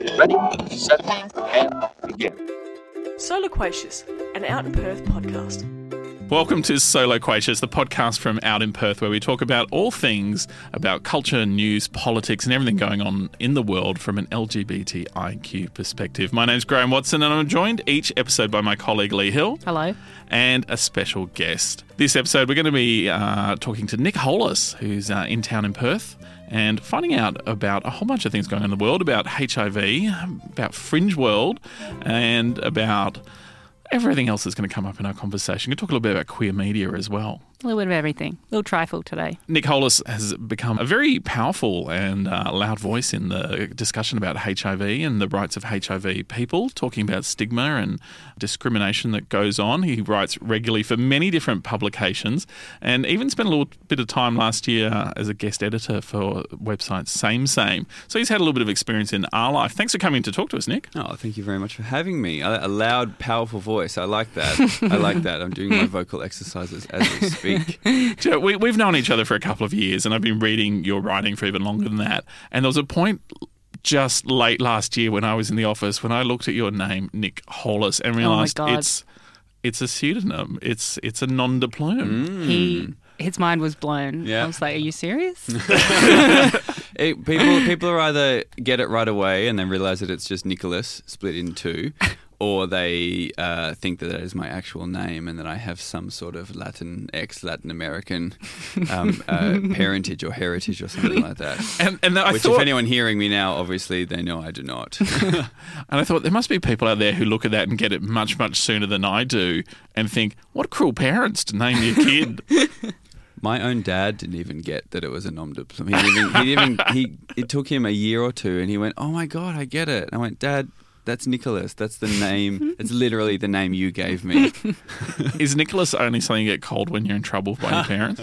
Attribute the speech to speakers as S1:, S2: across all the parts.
S1: Ready, set, and begin.
S2: So Loquacious, an Out in Perth podcast.
S3: Welcome to So Loquacious, the podcast from Out in Perth, where we talk about all things about culture, news, politics, and everything going on in the world from an LGBTIQ perspective. My name's Graham Watson, and I'm joined each episode by my colleague Leigh Hill
S4: Hello.
S3: and a special guest. This episode, we're going to be uh, talking to Nick Hollis, who's uh, in town in Perth, and finding out about a whole bunch of things going on in the world about HIV, about Fringe World, and about everything else that's going to come up in our conversation. We're talk a little bit about queer media as well.
S4: A little bit of everything. A little trifle today.
S3: Nick Hollis has become a very powerful and uh, loud voice in the discussion about HIV and the rights of HIV people, talking about stigma and discrimination that goes on. He writes regularly for many different publications and even spent a little bit of time last year as a guest editor for website Same Same. So he's had a little bit of experience in our life. Thanks for coming to talk to us, Nick.
S5: Oh, thank you very much for having me. A, a loud, powerful voice. I like that. I like that. I'm doing my vocal exercises as we speak.
S3: Do you know, we, we've known each other for a couple of years, and I've been reading your writing for even longer than that. And there was a point just late last year when I was in the office when I looked at your name, Nick Hollis, and oh realised
S4: God.
S3: it's it's a pseudonym. It's it's a nom de plume.
S4: He his mind was blown.
S5: Yeah.
S4: I was like, Are you serious?
S5: It- people, people are either get it right away and then realize that it's just Nicholas split in two, or they uh, think that that is my actual name and that I have some sort of Latin, ex-Latin American um, uh, parentage or heritage or something like that.
S3: And and I
S5: Which,
S3: thought,
S5: if anyone hearing me now, obviously they know I do not.
S3: and I thought there must be people out there who look at that and get it much much sooner than I do, and think, what cruel parents to name your kid.
S5: My own dad didn't even get that it was a nom de plume. He didn't even, he, didn't even he, it took him a year or two, and he went, "Oh my god, I get it." And I went, "Dad, that's Nicholas. That's the name. it's literally the name you gave me."
S3: Is Nicholas only something you get called when you're in trouble by your parents?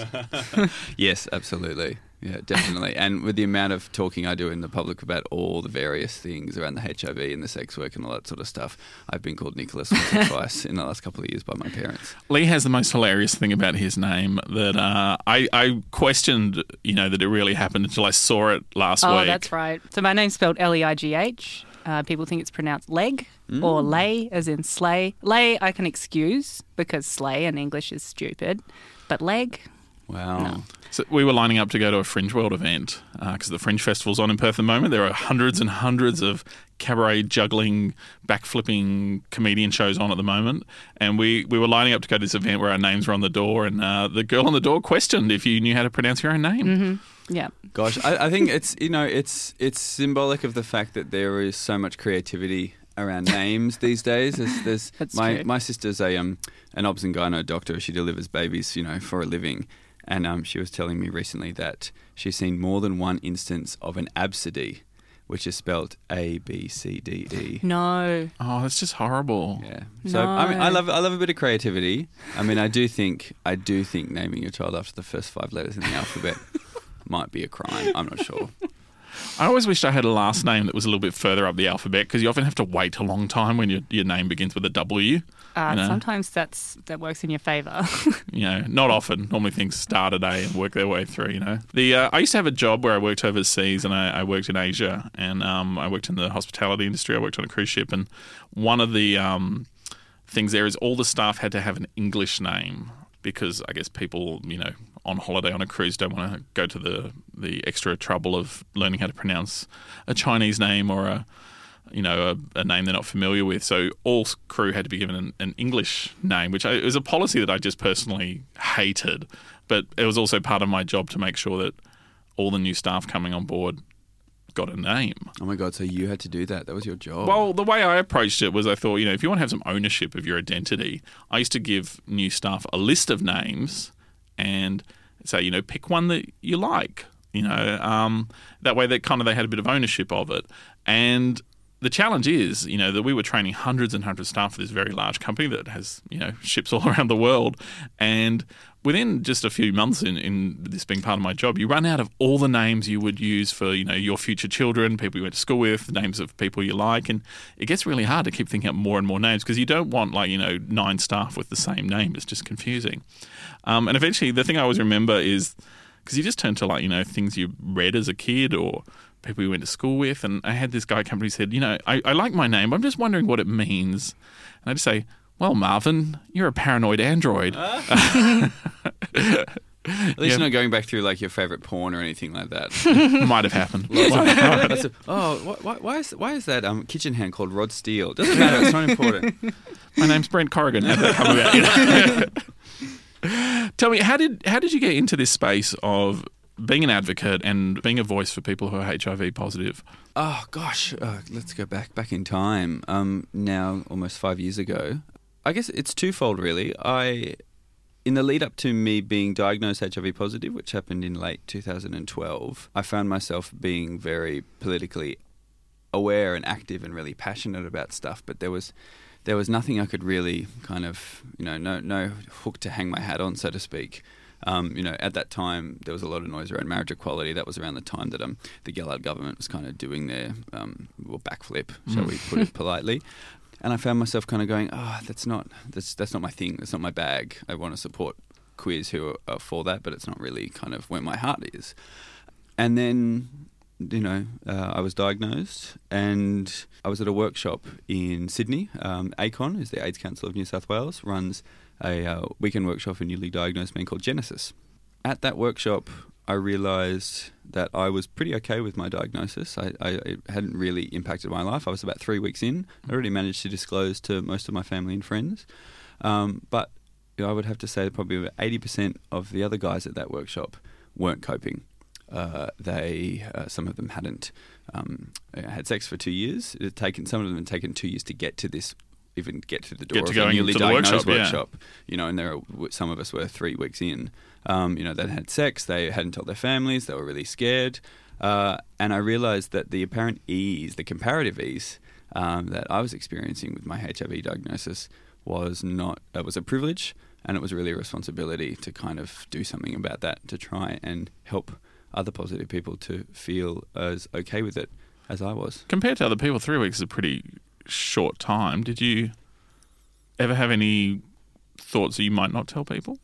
S5: yes, absolutely. Yeah, definitely. And with the amount of talking I do in the public about all the various things around the HIV and the sex work and all that sort of stuff, I've been called Nicholas once or twice in the last couple of years by my parents.
S3: Leigh has the most hilarious thing about his name that uh, I, I questioned, you know, that it really happened until I saw it last
S4: oh,
S3: week.
S4: that's right. So my name's spelled L E I G H. Uh, people think it's pronounced leg or lay, as in slay. Lay I can excuse because slay in English is stupid, but leg.
S5: Wow.
S3: So we were lining up to go to a Fringe World event because the Fringe Festival's on in Perth at the moment. There are hundreds and hundreds of cabaret juggling, backflipping comedian shows on at the moment, and we, we were lining up to go to this event where our names were on the door, and uh, the girl on the door questioned if you knew how to pronounce your own name.
S4: Yeah.
S5: Gosh, I, I think it's you know it's it's symbolic of the fact that there is so much creativity around names these days. There's, there's
S4: That's
S5: my
S4: true.
S5: my sister's a um an obs and gyno doctor. She delivers babies, you know, for a living, and um she was telling me recently that she's seen more than one instance of an absidy, which is spelled A B C D E.
S4: No.
S3: Oh, that's just horrible.
S5: Yeah. So I mean, I love I love a bit of creativity. I mean, I do think I do think naming your child after the first five letters in the alphabet might be a crime. I'm not sure.
S3: I always wished I had a last name that was a little bit further up the alphabet because you often have to wait a long time when your, your name begins with a W.
S4: Uh,
S3: You know?
S4: Sometimes that's that works in your favour.
S3: You know, not often. Normally things start a day and work their way through. You know, the uh, I used to have a job where I worked overseas and I, I worked in Asia and um, I worked in the hospitality industry. I worked on a cruise ship and one of the um, things there is all the staff had to have an English name because I guess people, you know, on holiday on a cruise don't want to go to the the extra trouble of learning how to pronounce a Chinese name or a you know, a, a name they're not familiar with. So all crew had to be given an, an English name, which I, it was a policy that I just personally hated. But it was also part of my job to make sure that all the new staff coming on board got a name.
S5: Oh my god! So you had to do that? That was your job.
S3: Well, the way I approached it was I thought, you know, if you want to have some ownership of your identity, I used to give new staff a list of names and say, you know, pick one that you like. You know, um, that way that kind of they had a bit of ownership of it. And the challenge is, you know, that we were training hundreds and hundreds of staff for this very large company that has, you know, ships all around the world. And within just a few months in, in this being part of my job, you run out of all the names you would use for, you know, your future children, people you went to school with, names of people you like. And it gets really hard to keep thinking up more and more names because you don't want like, you know, nine staff with the same name. It's just confusing. Um, and eventually the thing I always remember is because you just turn to like, you know, things you read as a kid or people you went to school with. And I had this guy come to me said, You know, I, I like my name, but I'm just wondering what it means. And I just say, Well, Marvin, you're a paranoid android.
S5: At least
S3: Yeah.
S5: you're not going back through like your favorite porn or anything like that.
S3: Might have happened.
S5: Oh, why, why, is why is that um, kitchen hand called Rod Steel? Doesn't matter. It's not important.
S3: My name's Brent Corrigan. How'd that come about? You know? Tell me, how did how did you get into this space of being an advocate and being a voice for people who are HIV positive?
S5: Oh gosh, uh, let's go back back in time. Um, now almost five years ago. I guess it's twofold really. I, in the lead up to me being diagnosed HIV positive, which happened in late 2012, I found myself being very politically aware and active and really passionate about stuff. But there was there was nothing I could really kind of you know no no hook to hang my hat on, so to speak. Um, you know, at that time there was a lot of noise around marriage equality. That was around the time that um, the Gillard government was kind of doing their um, well, backflip, shall we put it politely. And I found myself kind of going, oh, that's not that's that's not my thing. That's not my bag. I want to support queers who are, for that, but it's not really kind of where my heart is. And then, you know, uh, I was diagnosed and I was at a workshop in Sydney. Um, ACON is the AIDS Council of New South Wales, runs a uh, weekend workshop for newly diagnosed men called Genesis. At that workshop, I realised that I was pretty okay with my diagnosis. I, I, it hadn't really impacted my life. I was about three weeks in. I already managed to disclose to most of my family and friends. Um, but you know, I would have to say probably about 80% of the other guys at that workshop weren't coping. Uh, they, uh, some of them hadn't um, had sex for two years. It had taken some of them had taken two years to get to this, even get to the door
S3: Get to
S5: of
S3: going
S5: a newly
S3: to the
S5: diagnosed
S3: workshop, yeah.
S5: workshop. You know, and there, are, some of us were three weeks in. Um, you know, they'd had sex. They hadn't told their families. They were really scared. Uh, and I realised that the apparent ease, the comparative ease um, that I was experiencing with my HIV diagnosis was not uh, was a privilege, and it was really a responsibility to kind of do something about that to try and help other positive people to feel as okay with it as I was.
S3: Compared to other people, three weeks is a pretty short time. Did you ever have any thoughts that you might not tell people?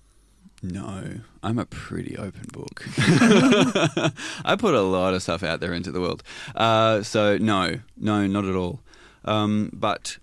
S5: No, I'm a pretty open book. I put a lot of stuff out there into the world. Uh, so, no, no, not at all. Um, but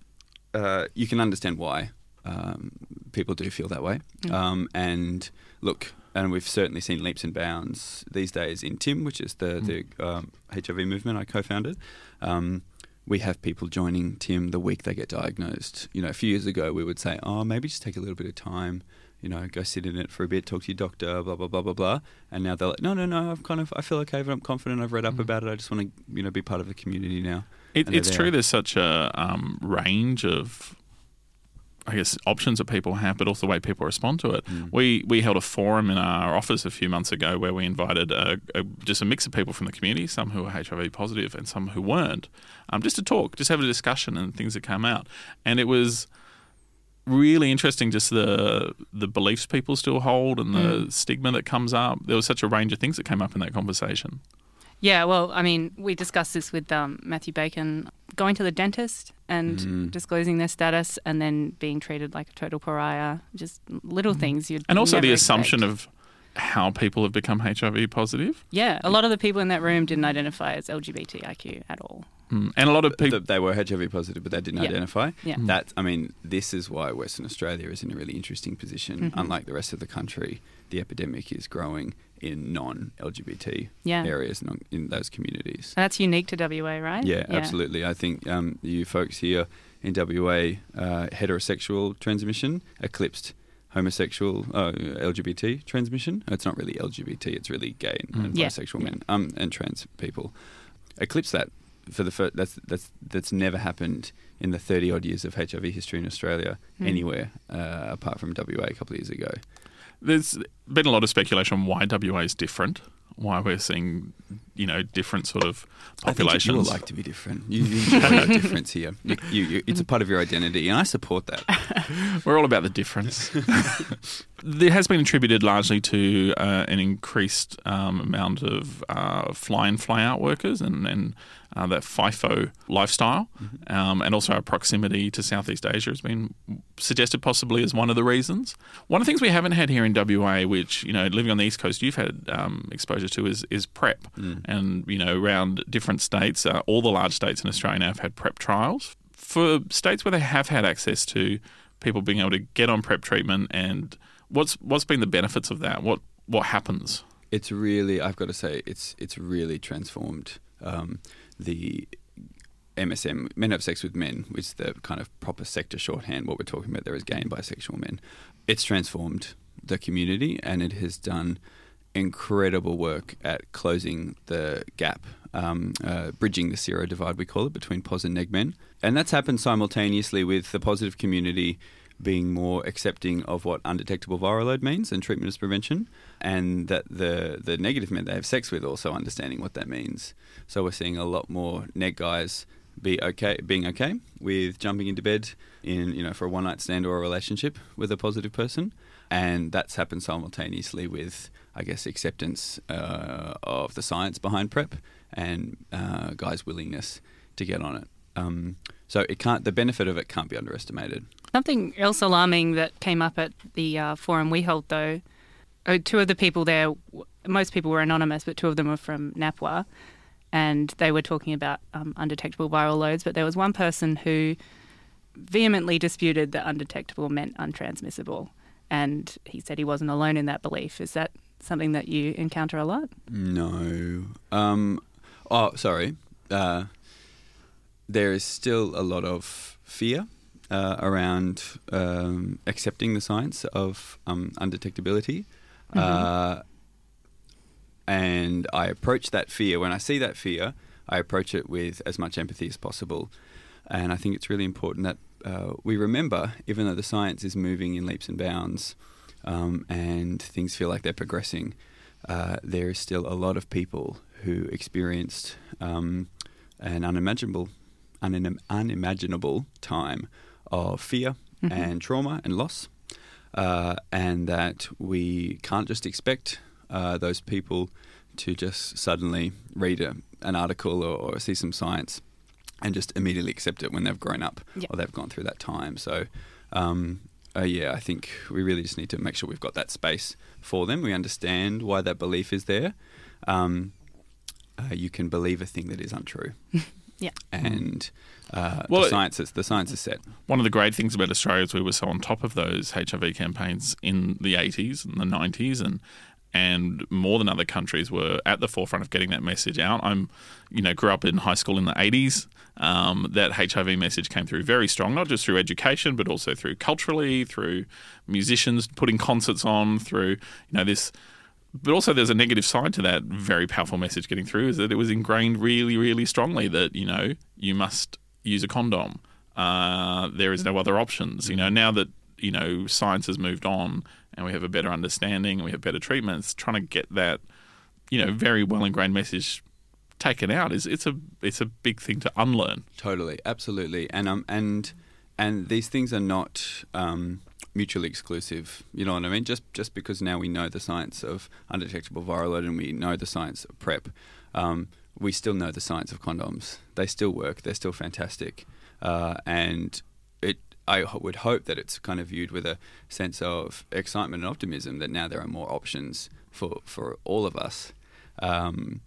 S5: uh, you can understand why um, people do feel that way. Um, and look, and we've certainly seen leaps and bounds these days in TIM, which is the, the um, HIV movement I co founded. Um, we have people joining TIM the week they get diagnosed. You know, a few years ago, we would say, oh, maybe just take a little bit of time you know, go sit in it for a bit, talk to your doctor, blah blah blah blah blah. And now they're like, no, no, no, I'm kind of, I feel okay, but I'm confident. I've read up about it. I just want to, you know, be part of the community now.
S3: It, it's true. There's such a um, range of, I guess, options that people have, but also the way people respond to it.
S5: Mm.
S3: We we held a forum in our office a few months ago where we invited a, a, just a mix of people from the community, some who were HIV positive and some who weren't, um, just to talk, just have a discussion and things that come out. And it was really interesting just the the beliefs people still hold and the stigma that comes up. There was such a range of things that came up in that conversation.
S4: Yeah, well, I mean, we discussed this with um, Matthew Bacon going to the dentist and
S5: Mm.
S4: disclosing their status and then being treated like a total pariah. Just little things you'd
S3: And also
S4: never
S3: the assumption
S4: expect.
S3: of how people have become HIV positive.
S4: yeah, a lot of the people in that room didn't identify as LGBTIQ at all.
S3: Mm. And a lot of people
S5: Th- they were HIV positive, but they didn't
S4: Yeah.
S5: identify.
S4: Yeah.
S5: That I mean, this is why Western Australia is in a really interesting position.
S4: Mhm.
S5: Unlike the rest of the country, the epidemic is growing in non-LGBT
S4: Yeah.
S5: areas, non- in those communities.
S4: And that's unique to WA, right?
S5: Yeah, absolutely. I think um, you folks here in WA, uh, heterosexual transmission eclipsed homosexual uh, LGBT transmission. It's not really LGBT; it's really gay and, and
S4: Yeah.
S5: bisexual men um, and trans people. Eclipse that for the first. That's that's that's never happened in the thirty odd years of HIV history in Australia
S4: Mm.
S5: anywhere uh, apart from WA a couple of years ago.
S3: There's been a lot of speculation on why WA is different, why we're seeing, you know, different sort of
S5: I think
S3: populations.
S5: you like to be different. You enjoy difference here. You, you, you, it's a part of your identity, and I support that.
S3: We're all about the difference. there has been attributed largely to uh, an increased um, amount of uh, fly in, fly out workers and, and uh, that FIFO lifestyle, um, and also our proximity to Southeast Asia has been suggested possibly as one of the reasons. One of the things we haven't had here in WA, which, you know, living on the East Coast, you've had um, exposure to, is, is PrEP. And you know around different states, uh, all the large states in Australia now have had prep trials for states where they have had access to people being able to get on prep treatment. And what's what's been the benefits of that? What what happens?
S5: It's really, I've got to say, it's it's really transformed um, the MSM, men have sex with men, which is the kind of proper sector shorthand. What we're talking about there is gay and bisexual men. It's transformed the community and it has done incredible work at closing the gap, um, uh, bridging the sero divide, we call it, between pos and neg men. And that's happened simultaneously with the positive community being more accepting of what undetectable viral load means and treatment as prevention, and that the the negative men they have sex with also understanding what that means. So we're seeing a lot more neg guys be okay, being okay with jumping into bed in you know for a one night stand or a relationship with a positive person, and that's happened simultaneously with I guess acceptance uh, of the science behind prep and uh, guys' willingness to get on it. Um, so it can't. The benefit of it can't be underestimated.
S4: Something else alarming that came up at the uh, forum we held, though, two of the people there, most people were anonymous, but two of them were from NAPWA, and they were talking about um, undetectable viral loads. But there was one person who vehemently disputed that undetectable meant untransmissible, and he said he wasn't alone in that belief. Is that something that you encounter a lot?
S5: No. Um, oh, sorry. Uh, there is still a lot of fear uh, around um, accepting the science of um, undetectability. Uh, and I approach that fear, when I see that fear, I approach it with as much empathy as possible. And I think it's really important that uh, we remember, even though the science is moving in leaps and bounds um, and things feel like they're progressing, uh, there is still a lot of people who experienced um, an unimaginable, unim- unimaginable time of fear and trauma and loss, uh, and that we can't just expect uh, those people to just suddenly read a, an article or, or see some science and just immediately accept it when they've grown up
S4: Yeah.
S5: or they've gone through that time. So, um, uh, yeah, I think we really just need to make sure we've got that space for them. We understand why that belief is there. Um, uh, you can believe a thing that is untrue,
S4: Yeah.
S5: and uh,
S3: Well,
S5: the
S3: it-
S5: science is the science is set.
S3: One of the great things about Australia is we were so on top of those HIV campaigns in the 80s and the 90s and and more than other countries were at the forefront of getting that message out. I'm, you know, grew up in high school in the 80s. Um, that HIV message came through very strong, not just through education, but also through culturally, through musicians putting concerts on, through, you know, this but also there's a negative side to that very powerful message getting through is that it was ingrained really really strongly that you know you must use a condom. Uh, there is no other options. You know now that you know science has moved on and we have a better understanding and we have better treatments trying to get that you know very well ingrained message taken out is it's a it's a big thing to unlearn
S5: Totally, absolutely, and um, and and these things are not um, mutually exclusive. You know what I mean? Just just because now we know the science of undetectable viral load and we know the science of PrEP, um, we still know the science of condoms. They still work. They're still fantastic, uh, and it. I would hope that it's kind of viewed with a sense of excitement and optimism that now there are more options for for all of us. Um,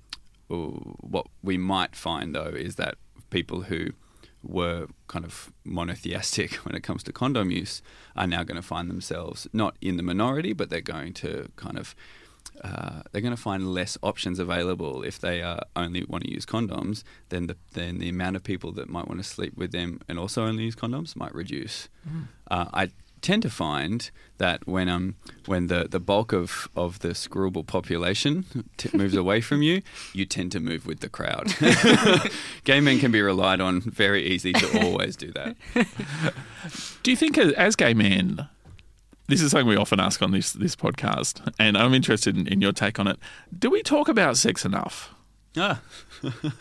S5: what we might find though is that people who were kind of monotheistic when it comes to condom use are now going to find themselves not in the minority, but they're going to kind of uh, they're going to find less options available if they uh, only want to use condoms. Then the then the amount of people that might want to sleep with them and also only use condoms might reduce. Uh, I tend to find that when um when the, the bulk of, of the screwable population t- moves away from you, you tend to move with the crowd. Gay men can be relied on very easy to always do that.
S3: Do you think, as, as gay men, this is something we often ask on this this podcast, and I'm interested in, in your take on it. Do we talk about sex enough?
S5: Ah.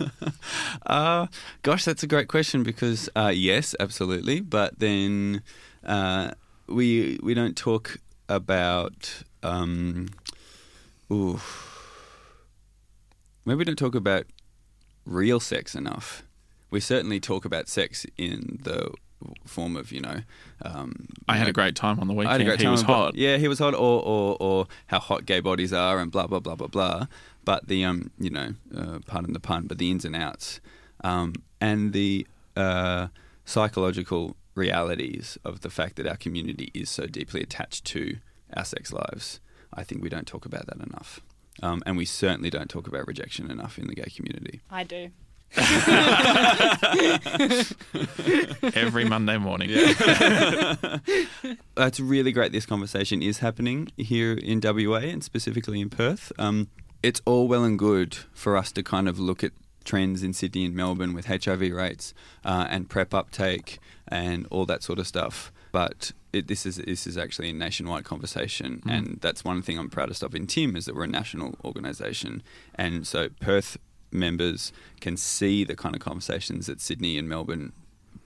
S5: uh, gosh, that's a great question because uh, yes, absolutely. But then uh, we we don't talk about. Um, ooh, maybe we don't talk about real sex enough. We certainly talk about sex in the form of you know. Um,
S3: I had a great time on the
S5: I
S3: weekend.
S5: had a great
S3: he was hot.
S5: Yeah, he was hot, or, or or how hot gay bodies are, and blah blah blah blah blah. But the um, you know, uh, pardon the pun, but the ins and outs, um, and the uh, psychological realities of the fact that our community is so deeply attached to our sex lives. I think we don't talk about that enough. Um, and we certainly don't talk about rejection enough in the gay community.
S4: I do.
S3: Every Monday morning.
S5: It's really great this conversation is happening here in WA and specifically in Perth. Um, it's all well and good for us to kind of look at trends in Sydney and Melbourne with HIV rates uh, and PrEP uptake and all that sort of stuff. But it, this is this is actually a nationwide conversation, and that's one thing I'm proudest of in Tim is that we're a national organisation, and so Perth members can see the kind of conversations that Sydney and Melbourne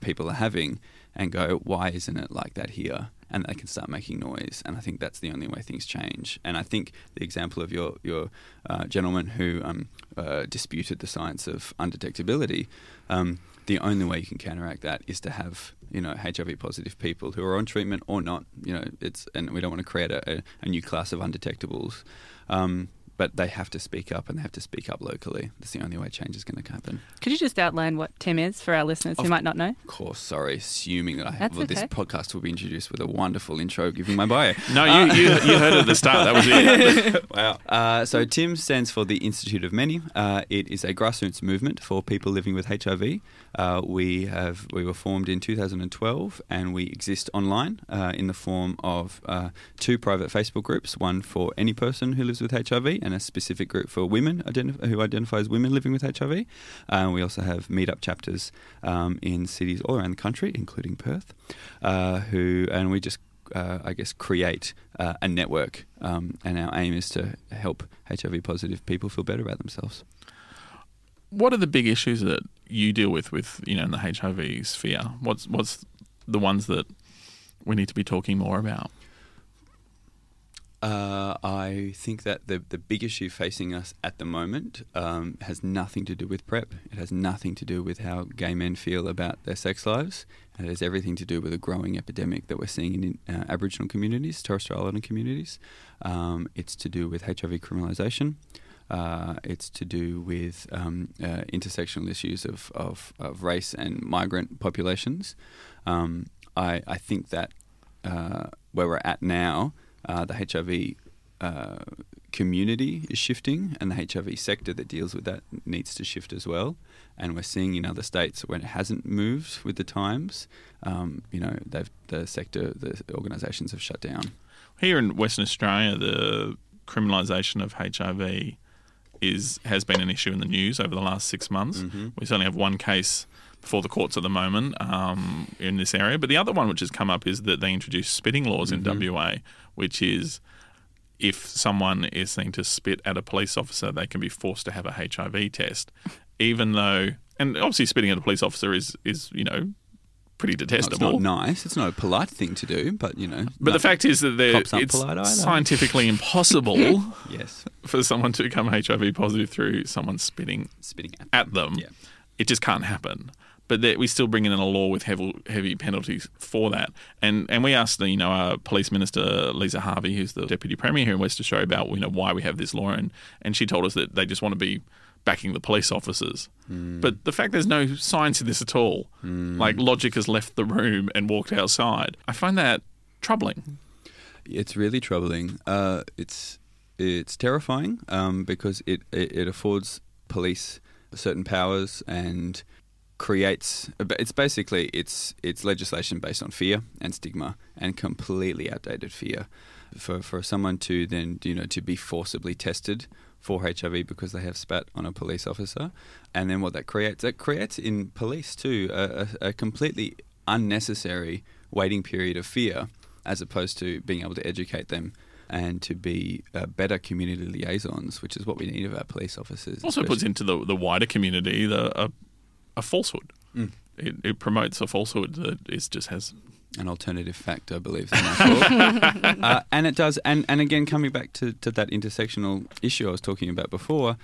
S5: people are having and go, why isn't it like that here? And they can start making noise. And I think that's the only way things change. And I think the example of your your uh, gentleman who um, uh, disputed the science of undetectability, um, the only way you can counteract that is to have you know HIV positive people who are on treatment or not. You know, it's and we don't want to create a, a, a new class of undetectables. Um, but they have to speak up and they have to speak up locally. That's the only way change is going to happen.
S4: Could you just outline what Tim is for our listeners who
S5: Of
S4: might not know?
S5: Of course, sorry, assuming that I
S4: That's
S5: well, this podcast will be introduced with a wonderful intro giving my bio.
S3: No, you, you, you heard it at the start. That was it.
S5: wow. Uh, so TIM stands for the Institute of Many. Uh, it is a grassroots movement for people living with HIV. Uh, we have we were formed in 2012, and we exist online uh, in the form of uh, two private Facebook groups: one for any person who lives with HIV, and a specific group for women identif- who identify as women living with HIV. Uh, we also have meetup chapters um, in cities all around the country, including Perth, uh, who and we just uh, I guess, create uh, a network. Um, and our aim is to help HIV positive people feel better about themselves.
S3: What are the big issues that you deal with with you know in the HIV sphere? What's what's the ones that we need to be talking more about?
S5: Uh, I think that the, the big issue facing us at the moment um, has nothing to do with PrEP. It has nothing to do with how gay men feel about their sex lives. It has everything to do with a growing epidemic that we're seeing in uh, Aboriginal communities, Torres Strait Islander communities. Um, it's to do with HIV criminalisation. Uh, it's to do with um, uh, intersectional issues of, of, of race and migrant populations. Um, I, I think that uh, where we're at now, uh, the HIV uh, community is shifting, and the HIV sector that deals with that needs to shift as well. And we're seeing in other states when it hasn't moved with the times, um, you know, the sector, the organisations have shut down.
S3: Here in Western Australia, the criminalisation of HIV is has been an issue in the news over the last six months. We certainly have one case before the courts at the moment um, in this area, but the other one which has come up is that they introduced spitting laws in WA, which is if someone is seen to spit at a police officer, they can be forced to have a HIV test, even though, and obviously spitting at a police officer is is you know pretty
S5: No, it's
S3: detestable.
S5: not nice. It's not a polite thing to do, but you know.
S3: But
S5: no-
S3: the fact is that they're- it's scientifically impossible
S5: yes,
S3: for someone to become HIV positive through someone spitting
S5: spitting at.
S3: at them.
S5: Yeah.
S3: It just can't happen. But that we still bring in a law with heavy, heavy penalties for that. And and we asked the you know our police minister Liza Harvey, who's the deputy premier here in West Australia, about you know why we have this law, and and she told us that they just want to be backing the police officers. But the fact there's no science in this at all, like logic has left the room and walked outside. I find that troubling.
S5: It's really troubling. Uh, it's it's terrifying um, because it, it it affords police certain powers and creates. It's basically it's it's legislation based on fear and stigma and completely outdated fear. For for someone to then you know to be forcibly tested for HIV because they have spat on a police officer, and then what that creates it creates in police too a, a, a completely unnecessary waiting period of fear as opposed to being able to educate them and to be uh, better community liaisons, which is what we need of our police officers.
S3: also puts into the, the wider community the a, a falsehood.
S5: Mm.
S3: It, it promotes a falsehood that is just has
S5: an alternative fact, I believe. they might call uh, and it does. And, and again, coming back to, to that intersectional issue I was talking about before,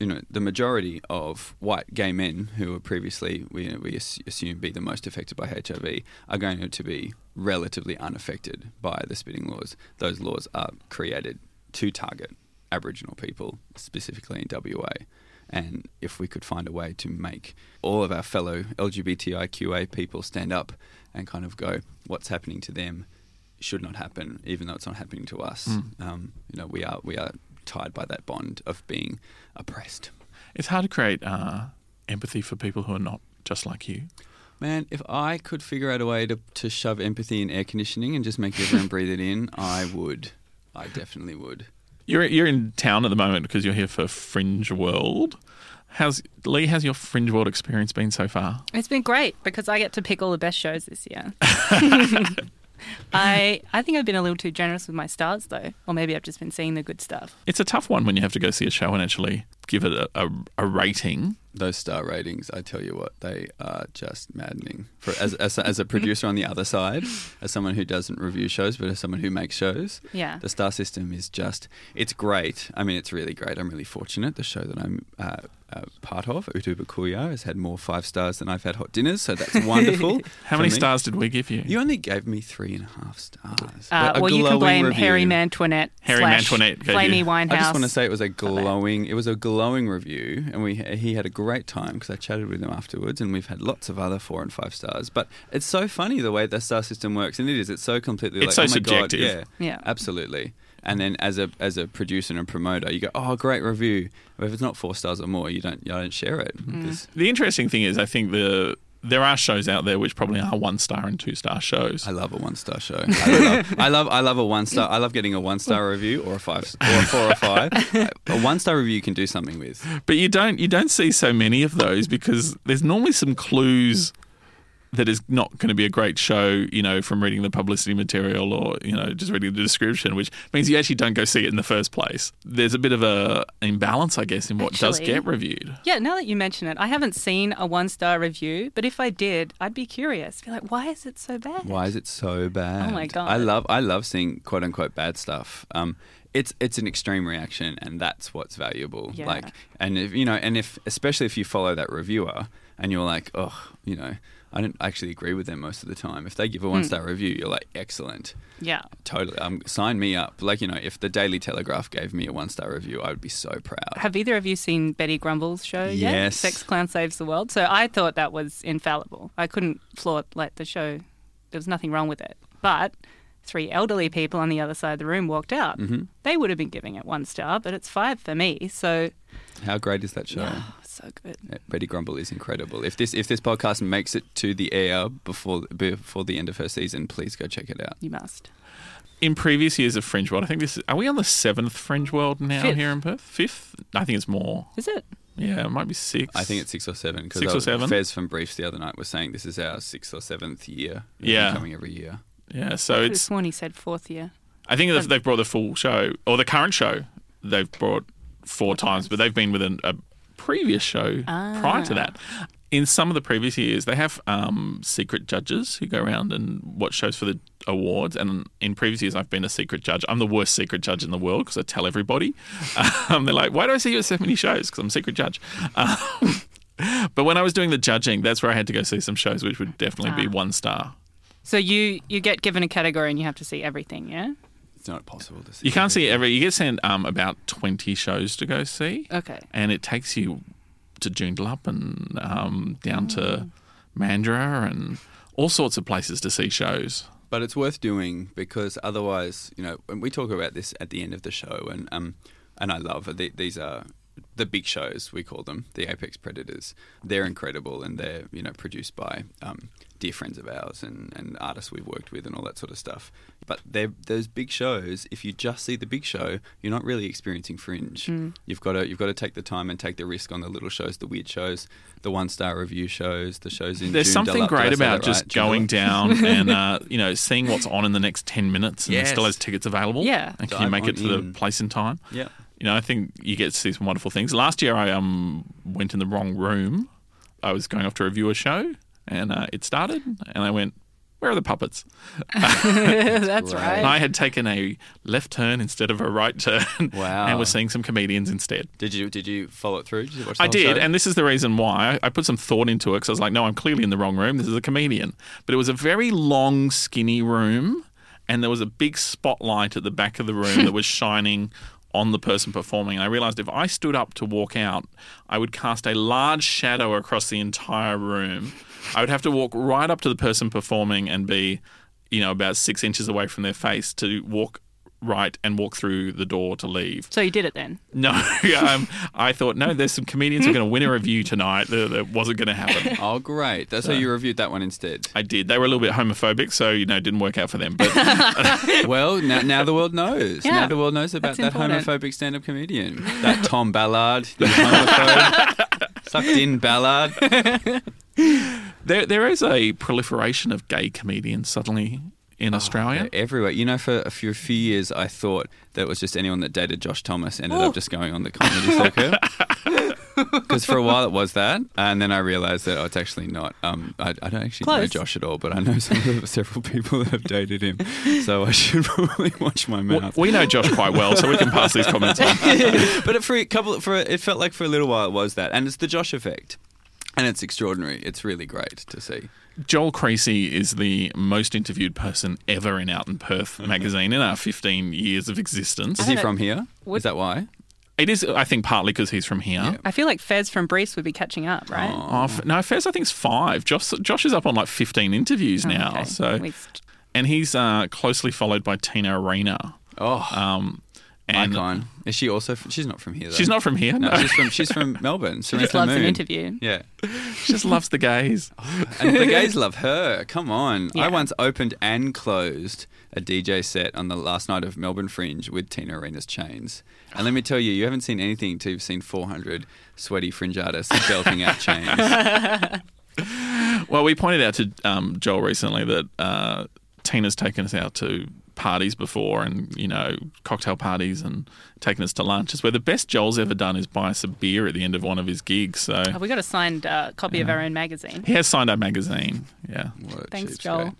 S5: you know the majority of white gay men who were previously we we assume be the most affected by HIV are going to be relatively unaffected by the spitting laws. Those laws are created to target Aboriginal people, specifically in WA. And if we could find a way to make all of our fellow LGBTIQA people stand up and kind of go, what's happening to them should not happen, even though it's not happening to us. Um, you know, we are we are tied by that bond of being oppressed.
S3: It's hard to create uh, empathy for people who are not just like you.
S5: Man, if I could figure out a way to, to shove empathy in air conditioning and just make everyone breathe it in, I would. I definitely would.
S3: You're you're in town at the moment because you're here for Fringe World. How's Leigh? How's your Fringe World experience been so far?
S4: It's been great because I get to pick all the best shows this year. I I think I've been a little too generous with my stars though, or maybe I've just been seeing the good stuff.
S3: It's a tough one when you have to go see a show and actually give it a, a, a rating.
S5: Those star ratings, I tell you what, they are just maddening. For as, as, as a producer on the other side, as someone who doesn't review shows, but as someone who makes shows,
S4: Yeah.
S5: the star system is just, it's great. I mean, it's really great. I'm really fortunate. The show that I'm uh, uh, part of, Utu Bakuya, has had more five stars than I've had hot dinners, so that's wonderful.
S3: How many
S5: me.
S3: stars did we give you?
S5: You only gave me three and a half stars.
S4: Uh,
S5: A
S4: well, you can
S5: glowing
S4: blame
S5: review.
S4: Harry Mantoinette,
S3: Harry
S4: slash
S3: Mantoinette
S4: Flamey Winehouse.
S5: I just want to say it was a glowing. It was a glowing review, and we he had a great time because I chatted with him afterwards, and we've had lots of other four and five stars. But it's so funny the way the star system works, and it is. It's so completely.
S3: It's
S5: like,
S3: so
S5: oh my God,
S3: subjective.
S5: yeah,
S4: Yeah.
S5: absolutely. And then as a as a producer and promoter, you go, oh, great review. But if it's not four stars or more, you don't you don't share it.
S4: Mm.
S5: 'Cause
S3: The interesting thing is, I think the there are shows out there which probably are one star and two star shows.
S5: I love a one star show. I love, I love I love a one star. I love getting a one star review or a five or a four or five. A one star review you can do something with.
S3: But you don't you don't see so many of those because there's normally some clues that is not going to be a great show, you know, from reading the publicity material or you know just reading the description, which means you actually don't go see it in the first place. There's a bit of a imbalance, I guess, in what does get reviewed.
S4: Yeah, now that you mention it, I haven't seen a one star review, but if I did, I'd be curious. Be like, why is it so bad?
S5: Why is it so bad?
S4: Oh my God.
S5: I love I love seeing quote unquote bad stuff. Um, it's it's an extreme reaction, and that's what's valuable.
S4: Yeah.
S5: Like, and if you know, and if especially if you follow that reviewer, and you're like, oh, you know, I don't actually agree with them most of the time. If they give a one star review, you're like, excellent,
S4: Yeah.
S5: totally. Um, sign me up. Like you know, if the Daily Telegraph gave me a one star review, I would be so proud.
S4: Have either of you seen Betty Grumble's show yet?
S5: Yes.
S4: Sex Clown Saves the World. So I thought that was infallible. I couldn't flaw like the show. There was nothing wrong with it. But three elderly people on the other side of the room walked out.
S5: Mm-hmm.
S4: They would have been giving it one star, but it's five for me. So
S5: How great is that show?
S4: oh, so good.
S5: Yeah, Betty Grumble is incredible. If this if this podcast makes it to the air before before the end of her season, please go check it out.
S4: You must.
S3: In previous years of Fringe World, I think this is, are we on the seventh Fringe World now
S4: Fifth.
S3: here in Perth? Fifth? I think it's more.
S4: Is it?
S3: Yeah, it might be six.
S5: I think it's six or seven. Because
S3: Six or seven?
S5: Fez from Briefs the other night was saying this is our sixth or seventh year.
S3: Yeah.
S5: coming every year.
S3: yeah. So
S4: Could have
S3: it's
S4: sworn he said fourth year.
S3: I think if um, they've brought the full show or the current show, they've brought four times, but they've been with an, a previous show prior to that. In some of the previous years, they have um, secret judges who go around and watch shows for the awards. And in previous years, I've been a secret judge. I'm the worst secret judge in the world because I tell everybody. Um, they're like, "Why do I see you at so many shows?" Because I'm a secret judge. Um, but when I was doing the judging, that's where I had to go see some shows which would definitely be one star.
S4: So you you get given a category and you have to see everything, yeah?
S5: It's not possible to see.
S3: You can't see every. You get sent um, about twenty shows to go see.
S4: Okay.
S3: and it takes you to Joondalup and um, down to Mandurah and all sorts of places to see shows.
S5: But it's worth doing because otherwise, you know, when we talk about this at the end of the show, and um, and I love it. These are the big shows we call them, the Apex Predators. They're incredible, and they're you know produced by um, dear friends of ours and, and artists we've worked with and all that sort of stuff. But those big shows. If you just see the big show, you're not really experiencing Fringe. You've got to you've got to take the time and take the risk on the little shows, the weird shows, the one star review shows, the shows in.
S3: There's
S5: Joondalup.
S3: something
S5: Did
S3: great about
S5: that
S3: just
S5: right?
S3: going
S5: Joondalup?
S3: down and uh, you know seeing what's on in the next ten minutes, and
S5: Yes.
S3: still has tickets available.
S4: Yeah.
S3: and can you make it to
S5: in.
S3: the place in time?
S5: Yeah.
S3: You know, I think you get to see some wonderful things. Last year, I um went in the wrong room. I was going off to review a show, and uh, it started, and I went, Where are the puppets?
S4: That's
S5: Great.
S4: right.
S3: I had taken a left turn instead of a right turn
S5: Wow.
S3: and was seeing some comedians instead.
S5: Did you did you follow it through? Did you watch the
S3: I did,
S5: show?
S3: and this is the reason why I, I put some thought into it because I was like, no, I'm clearly in the wrong room. This is a comedian, but it was a very long, skinny room, and there was a big spotlight at the back of the room that was shining on the person performing. And I realized if I stood up to walk out, I would cast a large shadow across the entire room. I would have to walk right up to the person performing and be, you know, about six inches away from their face to walk right and walk through the door to leave.
S4: so you did it then.
S3: No, um, I thought no. There's some comedians who are going to win a review tonight. That, that wasn't going to happen.
S5: Oh, great! That's how you reviewed that one instead.
S3: I did. They were a little bit homophobic, so you know, it didn't work out for them. But
S5: well, now, now the world knows.
S4: Yeah,
S5: now the world knows about
S4: that's
S5: that
S4: important.
S5: homophobic stand-up comedian, that Tom Ballard, sucked in Ballard.
S3: there, there is a proliferation of gay comedians suddenly in Australia.
S5: They're everywhere. You know, for a few, few years, I thought that it was just anyone that dated Josh Thomas ended up just going on the comedy circuit. Because for a while it was that, and then I realised that oh, it's actually not. Um, I, I don't actually know Josh at all, but I know some, several people that have dated him, so I should probably watch my mouth.
S3: We know Josh quite well, so we can pass these comments on.
S5: but for a couple, for a, it felt like for a little while it was that, and it's the Josh effect, and it's extraordinary. It's really great to see.
S3: Joel Creasy is the most interviewed person ever in Out in Perth magazine in our 15 years of existence.
S5: Is he
S4: don't know.
S5: from here? Is that why?
S3: It is, I think, partly because he's from here.
S5: Yeah.
S4: I feel like Fez from Briefs would be catching up, right?
S3: Oh, no, Fez, I think it's five. Josh, Josh is up on like 15 interviews
S4: Oh,
S3: now.
S4: okay.
S3: So,
S4: We-
S3: and he's uh, closely followed by Tina Arena.
S5: Oh,
S3: Um, and
S5: icon. Is she also? From, she's not from here. Though.
S3: she's not from here.
S5: No,
S3: No,
S5: she's from she's from Melbourne.
S4: she just loves an interview.
S5: Yeah,
S3: she just loves the gays.
S5: and the gays love her. Come on.
S4: Yeah.
S5: I once opened and closed a DJ set on the last night of Melbourne Fringe with Tina Arena's Chains. And let me tell you, you haven't seen anything until you've seen 400 sweaty fringe artists belting out chains.
S3: Well, we pointed out to um, Joel recently that uh, Tina's taken us out to parties before and, you know, cocktail parties and taken us to lunches where the best Joel's ever done is buy us a beer at the end of one of his gigs. So
S4: Have we got a signed uh, copy of our own magazine?
S3: he has signed our magazine. Yeah.
S4: Thanks,
S5: cheapskate.
S4: Joel.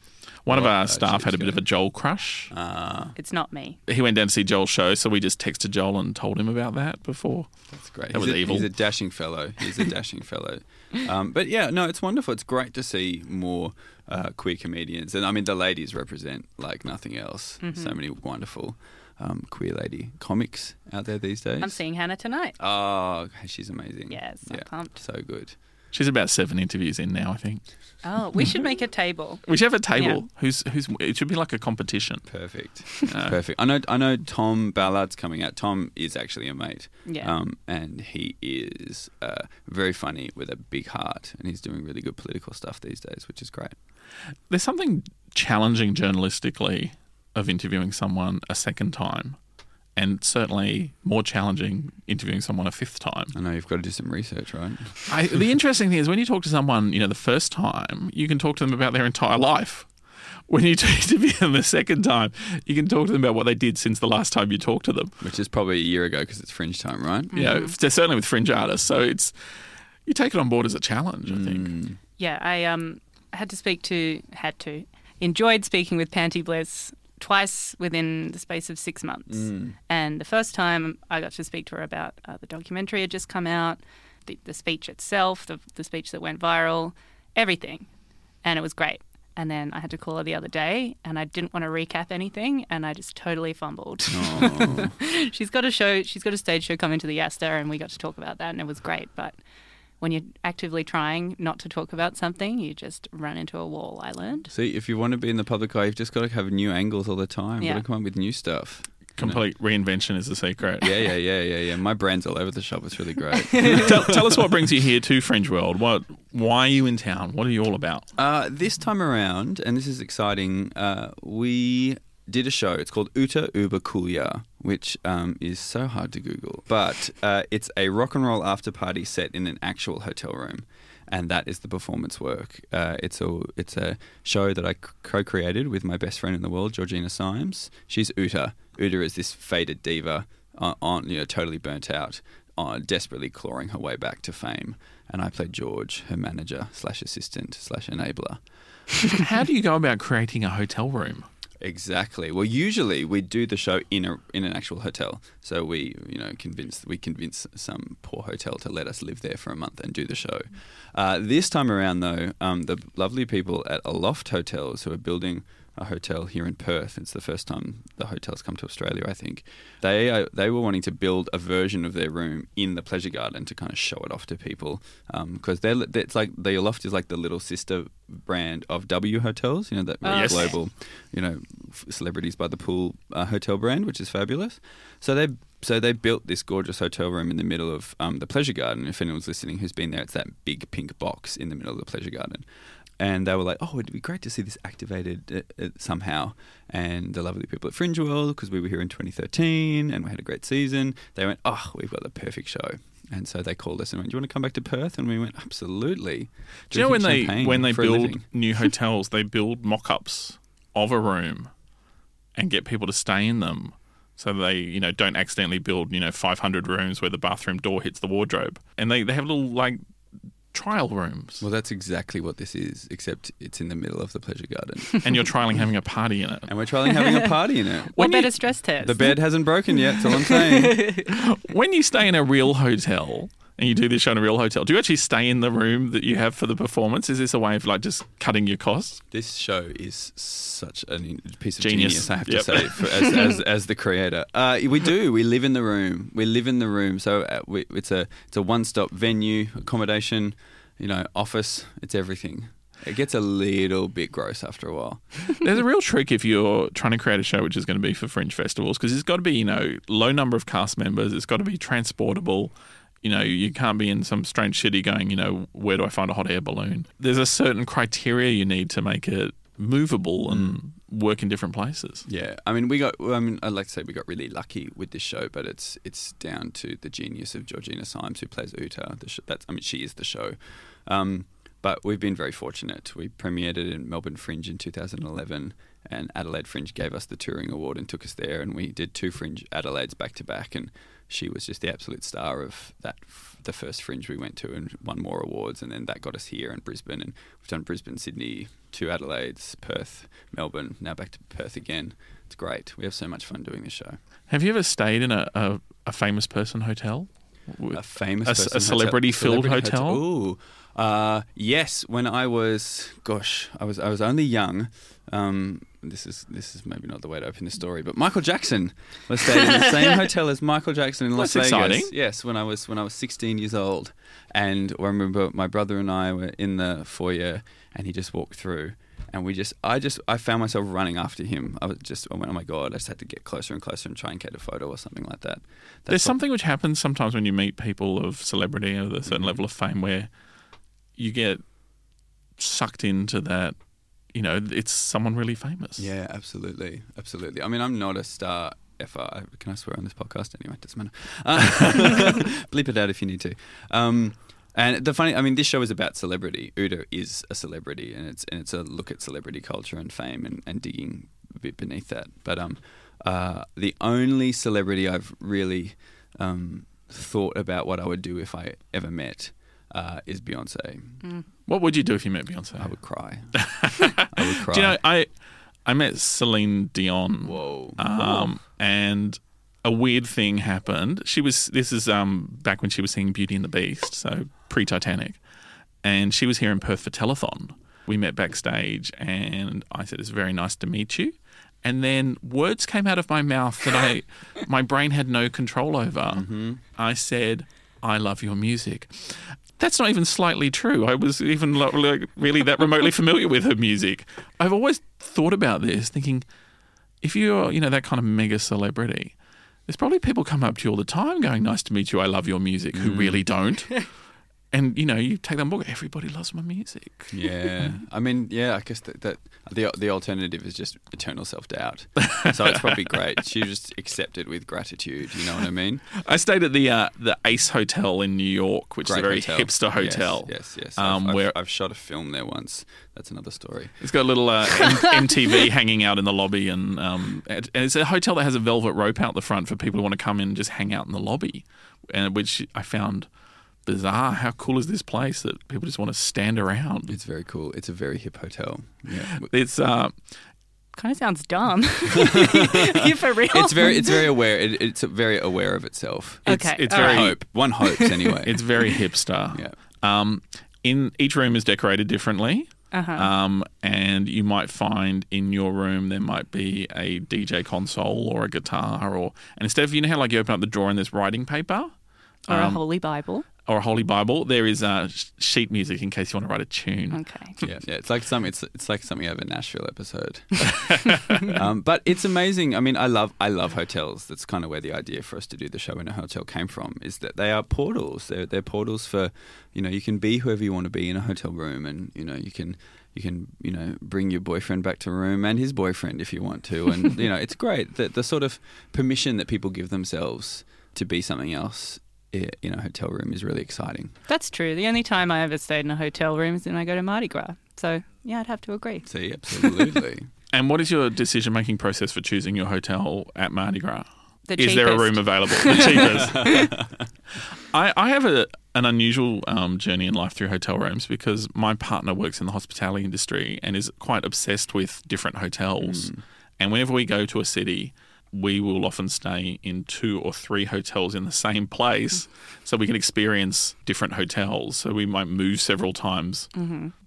S3: One of our
S5: a
S3: staff had a bit of a Joel crush.
S5: Ah,
S4: It's not me.
S3: he went down to see Joel's show, so we just texted Joel and told him about that before.
S5: that's great.
S3: That
S5: he's
S3: was
S5: a,
S3: evil.
S5: He's a dashing fellow. He's a dashing fellow. Um, but yeah, no, it's wonderful. It's great to see more uh, queer comedians, and I mean the ladies represent like nothing else.
S4: Mm-hmm.
S5: So many wonderful um, queer lady comics out there these days.
S4: I'm seeing Hannah tonight.
S5: Oh, she's amazing.
S4: Yes, I'm pumped.
S5: So good.
S3: She's about seven interviews in now, I think.
S4: Oh, we should make a table.
S3: We should have a table.
S4: Yeah.
S3: Who's who's? It should be like a competition.
S5: Perfect.
S3: Uh,
S5: Perfect. I know. I know. Tom Ballard's coming out. Tom is actually a mate.
S4: Yeah.
S5: Um, and he is uh, very funny with a big heart, and he's doing really good political stuff these days, which is great.
S3: There's something challenging journalistically of interviewing someone a second time, and certainly more challenging interviewing someone a fifth time.
S5: I know you've got to do some research, right?
S3: I, the interesting thing is when you talk to someone, you know, the first time, you can talk to them about their entire life. When you interview them the second time, you can talk to them about what they did since the last time you talked to them.
S5: Which is probably a year ago because it's Fringe time, right?
S3: You know, certainly with fringe artists. So it's you take it on board as a challenge. I think.
S5: Mm.
S4: Yeah, I um had to speak to had to enjoyed speaking with Panti Bliss twice within the space of six months.
S5: Mm.
S4: And the first time I got to speak to her about uh, the documentary had just come out, the, the speech itself, the, the speech that went viral, everything. And it was great. And then I had to call her the other day and I didn't want to recap anything and I just totally fumbled. She's got a show, she's got a stage show coming to the Yasta and we got to talk about that and it was great. But when you're actively trying not to talk about something, you just run into a wall, I learned.
S5: See, if you want to be in the public eye, you've just got to have new angles all the time.
S4: Yeah.
S5: Got to come up with new stuff.
S3: Complete reinvention is the secret.
S5: Yeah, yeah, yeah, yeah, yeah. My brand's all over the shop. It's really great.
S3: tell, tell us what brings you here to Fringe World. What? Why are you in town? What are you all about?
S5: Uh, this time around, and this is exciting, uh, we did a show. It's called Uta Uber Kool Ya, which um, is so hard to Google. But uh, it's a rock and roll after party set in an actual hotel room. And that is the performance work. Uh, it's a it's a show that I co-created with my best friend in the world, Georgina Symes. She's Uta. Uta is this faded diva, uh, on you know totally burnt out, uh, desperately clawing her way back to fame. And I played George, her manager slash assistant slash enabler.
S3: How do you go about creating a hotel room?
S5: Exactly. Well, usually we do the show in a in an actual hotel. So we, you know, convince we convince some poor hotel to let us live there for a month and do the show. Uh, this time around, though, um, the lovely people at Aloft Hotels who are building a hotel here in Perth. It's the first time the hotel's come to Australia, I think. They uh, they were wanting to build a version of their room in the pleasure garden to kind of show it off to people because they're it's like the Aloft is like the little sister brand of W Hotels, you know that
S4: Oh,
S5: global, you know, celebrities by the pool uh, hotel brand, which is fabulous. So they so they built this gorgeous hotel room in the middle of um, the pleasure garden. If anyone's listening who's been there, it's that big pink box in the middle of the pleasure garden. And they were like, "Oh, it'd be great to see this activated uh, uh, somehow." And the lovely people at Fringe World, because we were here in 2013 and we had a great season, they went, "Oh, we've got the perfect show." And so they called us and went, "Do you want to come back to Perth?" And we went, "Absolutely."
S3: Do you know when they when they build new hotels, they build mock-ups of a room and get people to stay in them, so they you know don't accidentally build you know 500 rooms where the bathroom door hits the wardrobe, and they they have little like trial rooms,
S5: Well, that's exactly what this is, except it's in the middle of the pleasure garden.
S3: and you're trialing having a party in it.
S5: and we're trialing having a party in it.
S4: What
S3: When you-
S4: better stress test?
S5: The bed hasn't broken yet, that's all I'm saying.
S3: When you stay in a real hotel and you do this show in a real hotel, do you actually stay in the room that you have for the performance? Is this a way of like just cutting your costs?
S5: this show is such a piece of
S3: Genius.
S5: genius, I have
S3: Yep.
S5: to say, for, as, as, as the creator. Uh, we do. We live in the room. We live in the room. So uh, we, it's a it's a one stop venue, accommodation, you know, office. It's everything. It gets a little bit gross after a while.
S3: There's a real trick if you're trying to create a show which is going to be for fringe festivals because it's got to be, you know, low number of cast members. It's got to be transportable. You know, you can't be in some strange city going, you know, where do I find a hot air balloon? There's a certain criteria you need to make it movable and work in different places.
S5: Yeah, I mean, we got. I mean, I'd like to say we got really lucky with this show, but it's it's down to the genius of Georgina Symes, who plays Uta. The sh- that's, I mean, she is the show. Um, but we've been very fortunate. We premiered it in Melbourne Fringe in 2011, and Adelaide Fringe gave us the touring award and took us there, and we did two Fringe Adelaides back to back, and she was just the absolute star of that. The first Fringe we went to and won more awards, and then that got us here in Brisbane, and we've done Brisbane, Sydney, two Adelaides, Perth, Melbourne, now back to Perth again. It's great. We have so much fun doing this show.
S3: Have you ever stayed in a, a, a famous person hotel?
S5: A famous
S3: A a celebrity-filled
S5: celebrity
S3: hotel?
S5: Ooh, uh, yes. When I was, gosh, I was I was only young. Um, this is this is maybe not the way to open the story, but Michael Jackson was staying in the same hotel as Michael Jackson in Las
S3: That's
S5: Vegas.
S3: exciting.
S5: Yes, when I was when I was 16 years old, and I remember my brother and I were in the foyer, and he just walked through. And we just, I just, I found myself running after him. I was just, I went, oh my god! I just had to get closer and closer and try and get a photo or something like that. That's
S3: There's
S5: what-
S3: something which happens sometimes when you meet people of celebrity or a
S5: Mm-hmm.
S3: certain level of fame where you get sucked into that, you know, it's someone really famous.
S5: Yeah, absolutely, absolutely. I mean, I'm not a star. FR. Can I swear on this podcast? Anyway, it doesn't matter. Uh, bleep it out if you need to. Um, and the funny, I mean, this show is about celebrity. Uta is a celebrity, and it's and it's a look at celebrity culture and fame and, and digging a bit beneath that. But um, uh, the only celebrity I've really um, thought about what I would do if I ever met uh, is Beyonce.
S3: What would you do if you met Beyonce?
S5: I would cry. I would cry.
S3: Do you know, I I met Celine Dion.
S5: Whoa.
S3: Um, and a weird thing happened. She was this is um back when she was seeing Beauty and the Beast, so pre Titanic, and she was here in Perth for telethon. We met backstage, and I said, "It's very nice to meet you." And then words came out of my mouth that I, my brain had no control over. I said, "I love your music." That's not even slightly true. I was even like really that remotely familiar with her music. I've always thought about this, thinking, if you're, you know, that kind of mega celebrity, there's probably people come up to you all the time going, "Nice to meet you. I love your music," who mm. really don't. and you know, you take that book. Everybody loves my music.
S5: Yeah, I mean, yeah, I guess that, that the the alternative is just eternal self doubt. So it's probably great. She just accepted with gratitude. You know what I mean?
S3: I stayed at the uh, the Ace Hotel in New York, which
S5: Great
S3: is a very
S5: hotel.
S3: hipster hotel.
S5: Yes, yes. yes.
S3: Um,
S5: I've, I've-
S3: where
S5: I've shot a film there once. That's another story.
S3: It's got a little uh, M- MTV hanging out in the lobby, and um, and it's a hotel that has a velvet rope out the front for people who want to come in and just hang out in the lobby. and which I found bizarre. How cool is this place that people just want to stand around?
S5: It's very cool. It's a very hip hotel. Yeah.
S3: It's uh,
S4: Kind of sounds dumb. you for real?
S5: It's very, it's very aware. It, it's very aware of itself.
S4: Okay,
S3: it's
S4: all
S3: very
S4: right.
S5: Hope one hopes anyway.
S3: it's very hipster.
S5: yeah.
S3: Um, in each room is decorated differently.
S4: Uh-huh.
S3: Um, and you might find in your room there might be a DJ console or a guitar, or and instead of you know how like you open up the drawer and there's writing paper
S4: or a
S3: um,
S4: holy Bible.
S3: Or a holy Bible, there is uh, sheet music in case you want to write a tune.
S4: Okay.
S5: yeah, yeah. It's like some. It's it's like something out of a Nashville episode. um, but it's amazing. I mean, I love I love hotels. That's kind of where the idea for us to do the show in a hotel came from. Is that they are portals. They're they're portals for you know you can be whoever you want to be in a hotel room, and you know you can. You can, you know, bring your boyfriend back to room and his boyfriend if you want to, and you know, it's great. The, the sort of permission that people give themselves to be something else i- in a hotel room is really exciting.
S4: That's true. The only time I ever stayed in a hotel room is when I go to Mardi Gras. So, yeah, I'd have to agree.
S5: See, absolutely.
S3: And what is your decision making process for choosing your hotel at Mardi Gras?
S4: The
S3: Is there a room available? The cheapest. I, I have a, an unusual um, journey in life through hotel rooms because my partner works in the hospitality industry and is quite obsessed with different hotels. And whenever we go to a city, we will often stay in two or three hotels in the same place so we can experience different hotels. So we might move several times,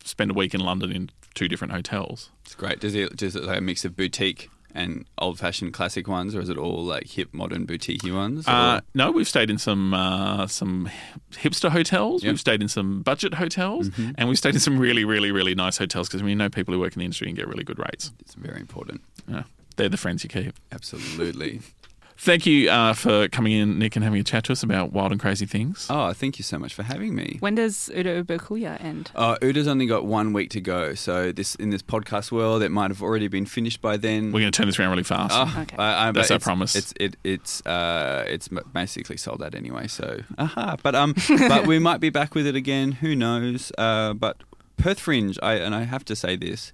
S3: spend a week in London in two different hotels.
S5: It's great. Does it does it like a mix of boutique and old fashioned classic ones, or is it all like hip modern boutique ones?
S3: Uh, no, we've stayed in some uh, some hipster hotels.
S5: Yep.
S3: We've stayed in some budget hotels, and we've stayed in some really, really, really nice hotels because we know people who work in the industry and get really good rates.
S5: it's very important.
S3: Yeah, they're the friends you keep.
S5: Absolutely.
S3: Thank you uh, for coming in, Nick, and having a chat to us about wild and crazy things.
S5: oh, thank you so much for having me.
S4: When does Uta Uber Kool Ya end?
S5: Uh, Uta's only got one week to go, so this in this podcast world, it might have already been finished by then.
S3: We're going to turn this around really fast.
S5: Oh,
S4: Okay.
S5: I- I-
S3: That's our
S5: it's-
S3: promise.
S5: It's it, it's uh, it's basically sold out anyway. So, aha. But um, but we might be back with it again. Who knows? Uh, but Perth Fringe, I and I have to say this,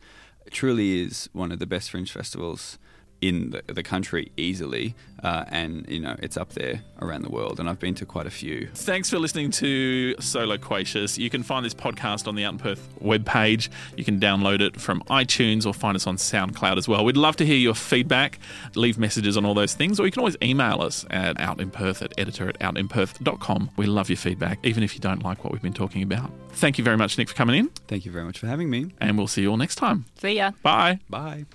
S5: truly is one of the best fringe festivals in the, the country easily, uh, and you know it's up there around the world. And I've been to quite a few.
S3: Thanks for listening to So Loquacious. You can find this podcast on the Out in Perth webpage. You can download it from iTunes or find us on SoundCloud as well. We'd love to hear your feedback. Leave messages on all those things, or you can always email us at outinperth at editor at outinperth.com. We love your feedback, even if you don't like what we've been talking about. Thank you very much, Nick, for coming in,
S5: Thank you very much for having me.
S3: and we'll see you all next time.
S4: See ya.
S3: Bye.
S5: Bye.